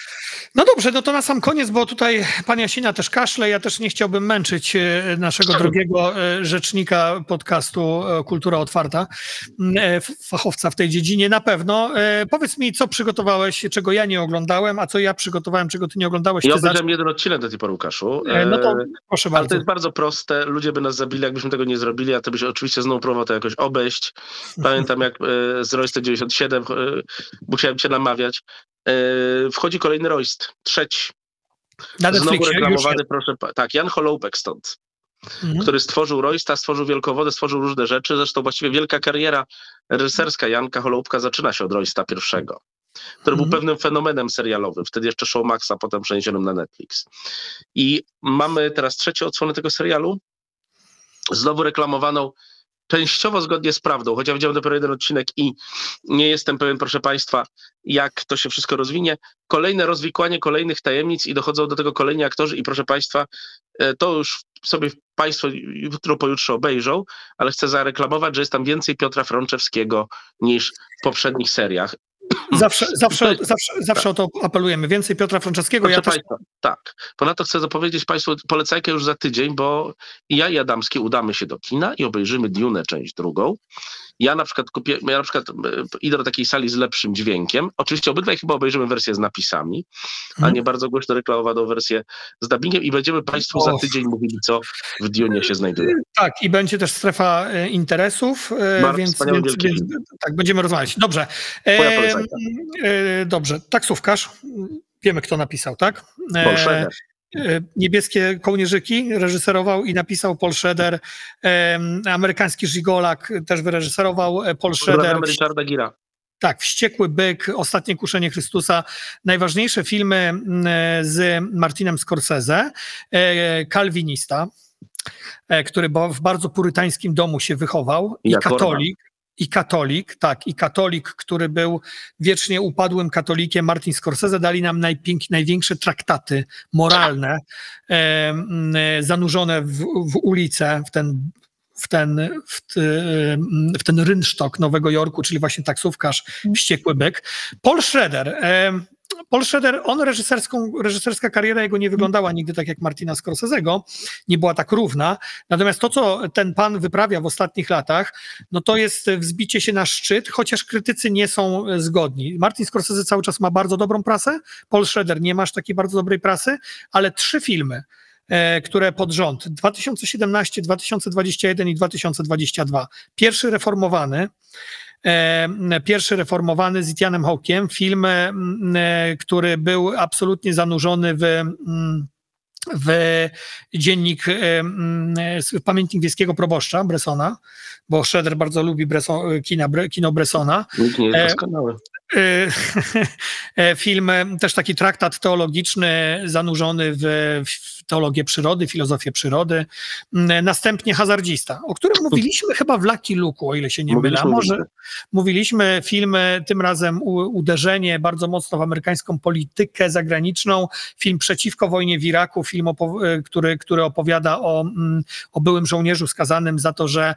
No dobrze, no to na sam koniec, bo tutaj pani Jasina też kaszle, ja też nie chciałbym męczyć e, naszego drogiego e, rzecznika podcastu Kultura Otwarta, fachowca w tej dziedzinie na pewno. Powiedz mi, co przygotowałeś, czego ja nie oglądałem, a co ja przygotowałem, czego ty nie oglądałeś. Ja Ty zacz- obejrzałem jeden odcinek do tej pory, Łukaszu. No to proszę Ale bardzo. to jest bardzo proste. Ludzie by nas zabili, jakbyśmy tego nie zrobili, a ty byś oczywiście znowu próbował to jakoś obejść. Pamiętam jak e, z Roysta 97 e, musiałem cię namawiać. E, wchodzi kolejny Royst, trzeci. Na Znowu reklamowany, proszę. Tak, Jan Holoubek stąd. Mhm. który stworzył Roysta, stworzył Wielkowodę, stworzył różne rzeczy. Zresztą właściwie wielka kariera reżyserska Janka Holoubka zaczyna się od Roysta pierwszego, który był Mhm. pewnym fenomenem serialowym. Wtedy jeszcze Showmaxa, potem przeniesionym na Netflix. I mamy teraz trzecią odsłonę tego serialu, znowu reklamowaną częściowo zgodnie z prawdą, chociaż widziałem dopiero jeden odcinek i nie jestem pewien, proszę Państwa, jak to się wszystko rozwinie. Kolejne rozwikłanie kolejnych tajemnic i dochodzą do tego kolejni aktorzy i proszę Państwa, e, to już sobie Państwo jutro, pojutrze obejrzą, ale chcę zareklamować, że jest tam więcej Piotra Frączewskiego niż w poprzednich seriach. Zawsze, zawsze, zawsze, zawsze o to apelujemy. Więcej Piotra Franceskiego. Proszę Ja też Państwa, tak. Ponadto chcę zapowiedzieć Państwu polecajkę już za tydzień, bo ja i Adamski udamy się do kina i obejrzymy Dune część drugą. Ja na przykład kupię, ja na przykład e, idę do takiej sali z lepszym dźwiękiem. Oczywiście obydwaj chyba obejrzymy wersję z napisami, a Mhm. nie bardzo głośno reklamowaną wersję z dubbingiem i będziemy Państwu za tydzień mówili, co w Dune się znajduje. Tak, i będzie też strefa e, interesów, e, Bardzo więc, więc, więc tak, będziemy rozmawiać. Dobrze. Moja E, polecajka. E, dobrze, taksówkarz. Wiemy, kto napisał, tak? E, Paul Schrader. e, Niebieskie kołnierzyki reżyserował i napisał Paul Schrader. Amerykański Żigolak też wyreżyserował Paul Schrader. Richarda Gira. Tak, Wściekły Byk, Ostatnie Kuszenie Chrystusa, najważniejsze filmy mm, z Martinem Scorsese, Kalwinista, który w bardzo purytańskim domu się wychował i katolik. I katolik, tak, i katolik, który był wiecznie upadłym katolikiem, Martin Scorsese, dali nam najpięk, największe traktaty moralne, e, e, zanurzone w, w ulicę, w ten w ten, w, ty, w ten rynsztok Nowego Jorku, czyli właśnie taksówkarz, wściekły byk. Paul Schroeder. Paul Schroeder, on reżyserską, reżyserska kariera jego nie wyglądała nigdy tak jak Martina Scorsese'ego, nie była tak równa. Natomiast to, co ten pan wyprawia w ostatnich latach, no to jest wzbicie się na szczyt, chociaż krytycy nie są zgodni. Martin Scorsese cały czas ma bardzo dobrą prasę, Paul Schroeder nie masz takiej bardzo dobrej prasy, ale trzy filmy, e, które pod rząd 2017, 2021 i 2022. Pierwszy reformowany, pierwszy reformowany z Etianem Hawkiem, film, e, e, który był absolutnie zanurzony w w dziennik, e, e, pamiętnik wiejskiego proboszcza Bressona, bo Schroeder bardzo lubi Bresson, kina, kino Bressona. Nie jest E. E, film, też taki traktat teologiczny zanurzony w, w teologię przyrody, filozofię przyrody. Mm, Następnie Hazardzista, o którym mówiliśmy chyba w Lucky Luke, o ile się nie mylę. Może mówiliśmy. mówiliśmy film, e, tym razem uderzenie bardzo mocno w amerykańską politykę zagraniczną, film przeciwko wojnie w Iraku, film, który, który opowiada o, mm, o byłym żołnierzu skazanym za to, że,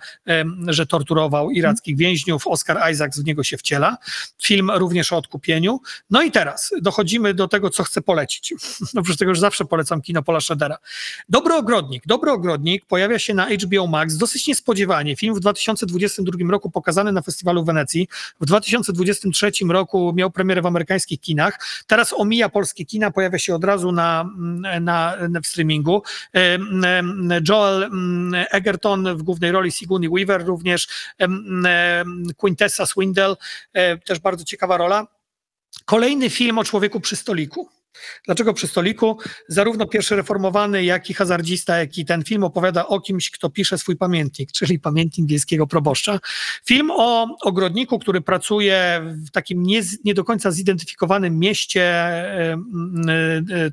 że torturował irackich więźniów. Oscar Isaacs w niego się wciela. Film również o odkupieniu. No i teraz dochodzimy do tego, co chcę polecić. Oprócz tego, że zawsze polecam kino Paula Schroedera. Dobry Ogrodnik. Dobry Ogrodnik pojawia się na HBO Max dosyć niespodziewanie. Film w 2022 roku pokazany na festiwalu w Wenecji. W 2023 roku miał premierę w amerykańskich kinach. Teraz omija polskie kina, pojawia się od razu na, na, na w streamingu. Joel Egerton w głównej roli, Sigourney Weaver również, Quintessa Swindle, e, też bardzo ciekawa rola. Kolejny film o człowieku przy stoliku. Dlaczego przy stoliku? Zarówno pierwszy reformowany, jak i hazardzista, jak i ten film opowiada o kimś, kto pisze swój pamiętnik, czyli pamiętnik wiejskiego proboszcza. Film o ogrodniku, który pracuje w takim nie, nie do końca zidentyfikowanym mieście.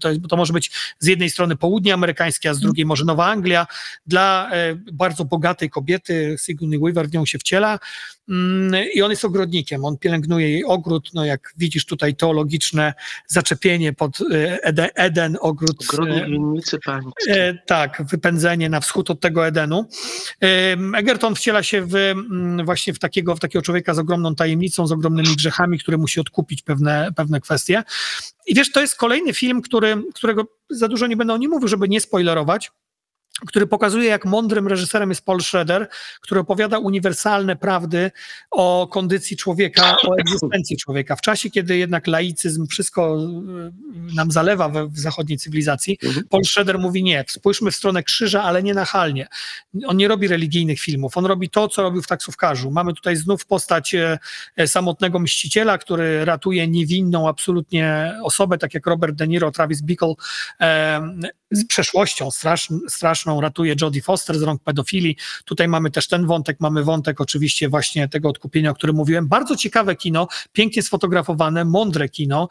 To, jest, to może być z jednej strony południe amerykańskie, a z drugiej może Nowa Anglia. Dla e, bardzo bogatej kobiety, Sigourney Weaver w nią się wciela. Mm, I on jest ogrodnikiem, on pielęgnuje jej ogród, no jak widzisz tutaj teologiczne zaczepienie pod e, Eden, Eden ogród. Ogrodnik e, winnicy pańskiej. E, tak, wypędzenie na wschód od tego Edenu. Egerton wciela się w, mm, właśnie w takiego, w takiego człowieka z ogromną tajemnicą, z ogromnymi grzechami, który musi odkupić pewne, pewne kwestie. I wiesz, to jest kolejny film, który, którego za dużo nie będę o nim mówił, żeby nie spoilerować, który pokazuje, jak mądrym reżyserem jest Paul Schroeder, który opowiada uniwersalne prawdy o kondycji człowieka, o egzystencji człowieka. W czasie, kiedy jednak laicyzm wszystko y, nam zalewa we, w zachodniej cywilizacji, Mhm. Paul Schroeder mówi nie, spójrzmy w stronę krzyża, ale nie nachalnie. On nie robi religijnych filmów, on robi to, co robił w taksówkarzu. Mamy tutaj znów postać e, e, samotnego mściciela, który ratuje niewinną absolutnie osobę, tak jak Robert De Niro, Travis Bickle, e, z przeszłością straszn, straszną ratuje Jodie Foster z rąk pedofilii. Tutaj mamy też ten wątek, mamy wątek oczywiście właśnie tego odkupienia, o którym mówiłem. Bardzo ciekawe kino, pięknie sfotografowane, mądre kino,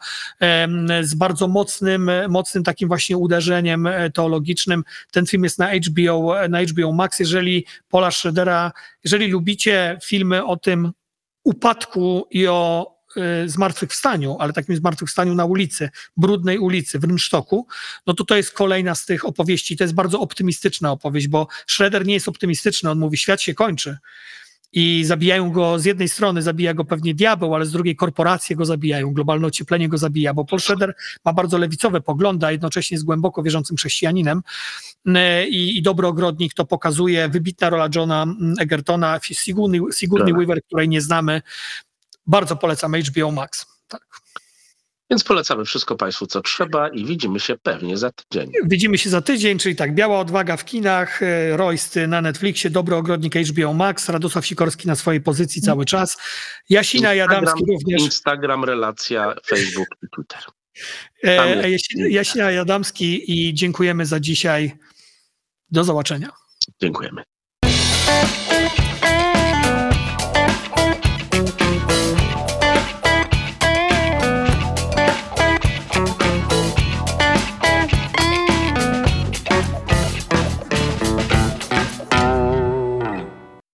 z bardzo mocnym, mocnym takim właśnie uderzeniem e, teologicznym. Ten film jest na HBO, na HBO Max. Jeżeli Paula Schroedera, jeżeli lubicie filmy o tym upadku i o zmartwychwstaniu, ale takim zmartwychwstaniu na ulicy, brudnej ulicy w Rymsztoku, no to to jest kolejna z tych opowieści. To jest bardzo optymistyczna opowieść, bo Schroeder nie jest optymistyczny. On mówi, świat się kończy. I zabijają go z jednej strony, zabija go pewnie diabeł, ale z drugiej korporacje go zabijają, globalne ocieplenie go zabija, bo Paul Schroeder ma bardzo lewicowe poglądy, a jednocześnie jest głęboko wierzącym chrześcijaninem. E, I, i dobry ogrodnik to pokazuje. Wybitna rola Johna Egertona, Sigourney, Sigourney Tak. Weaver, której nie znamy. Bardzo polecam HBO Max. Tak. Więc polecamy wszystko Państwu, co trzeba i widzimy się pewnie za tydzień. Widzimy się za tydzień, czyli tak, Biała Odwaga w kinach, e, Roysty na Netflixie, Dobry Ogrodnik HBO Max, Radosław Sikorski na swojej pozycji cały czas, Jasina Jadamski również, Instagram, relacja, Facebook i Twitter. e, Jasina Jadamski i dziękujemy za dzisiaj. Do zobaczenia. Dziękujemy.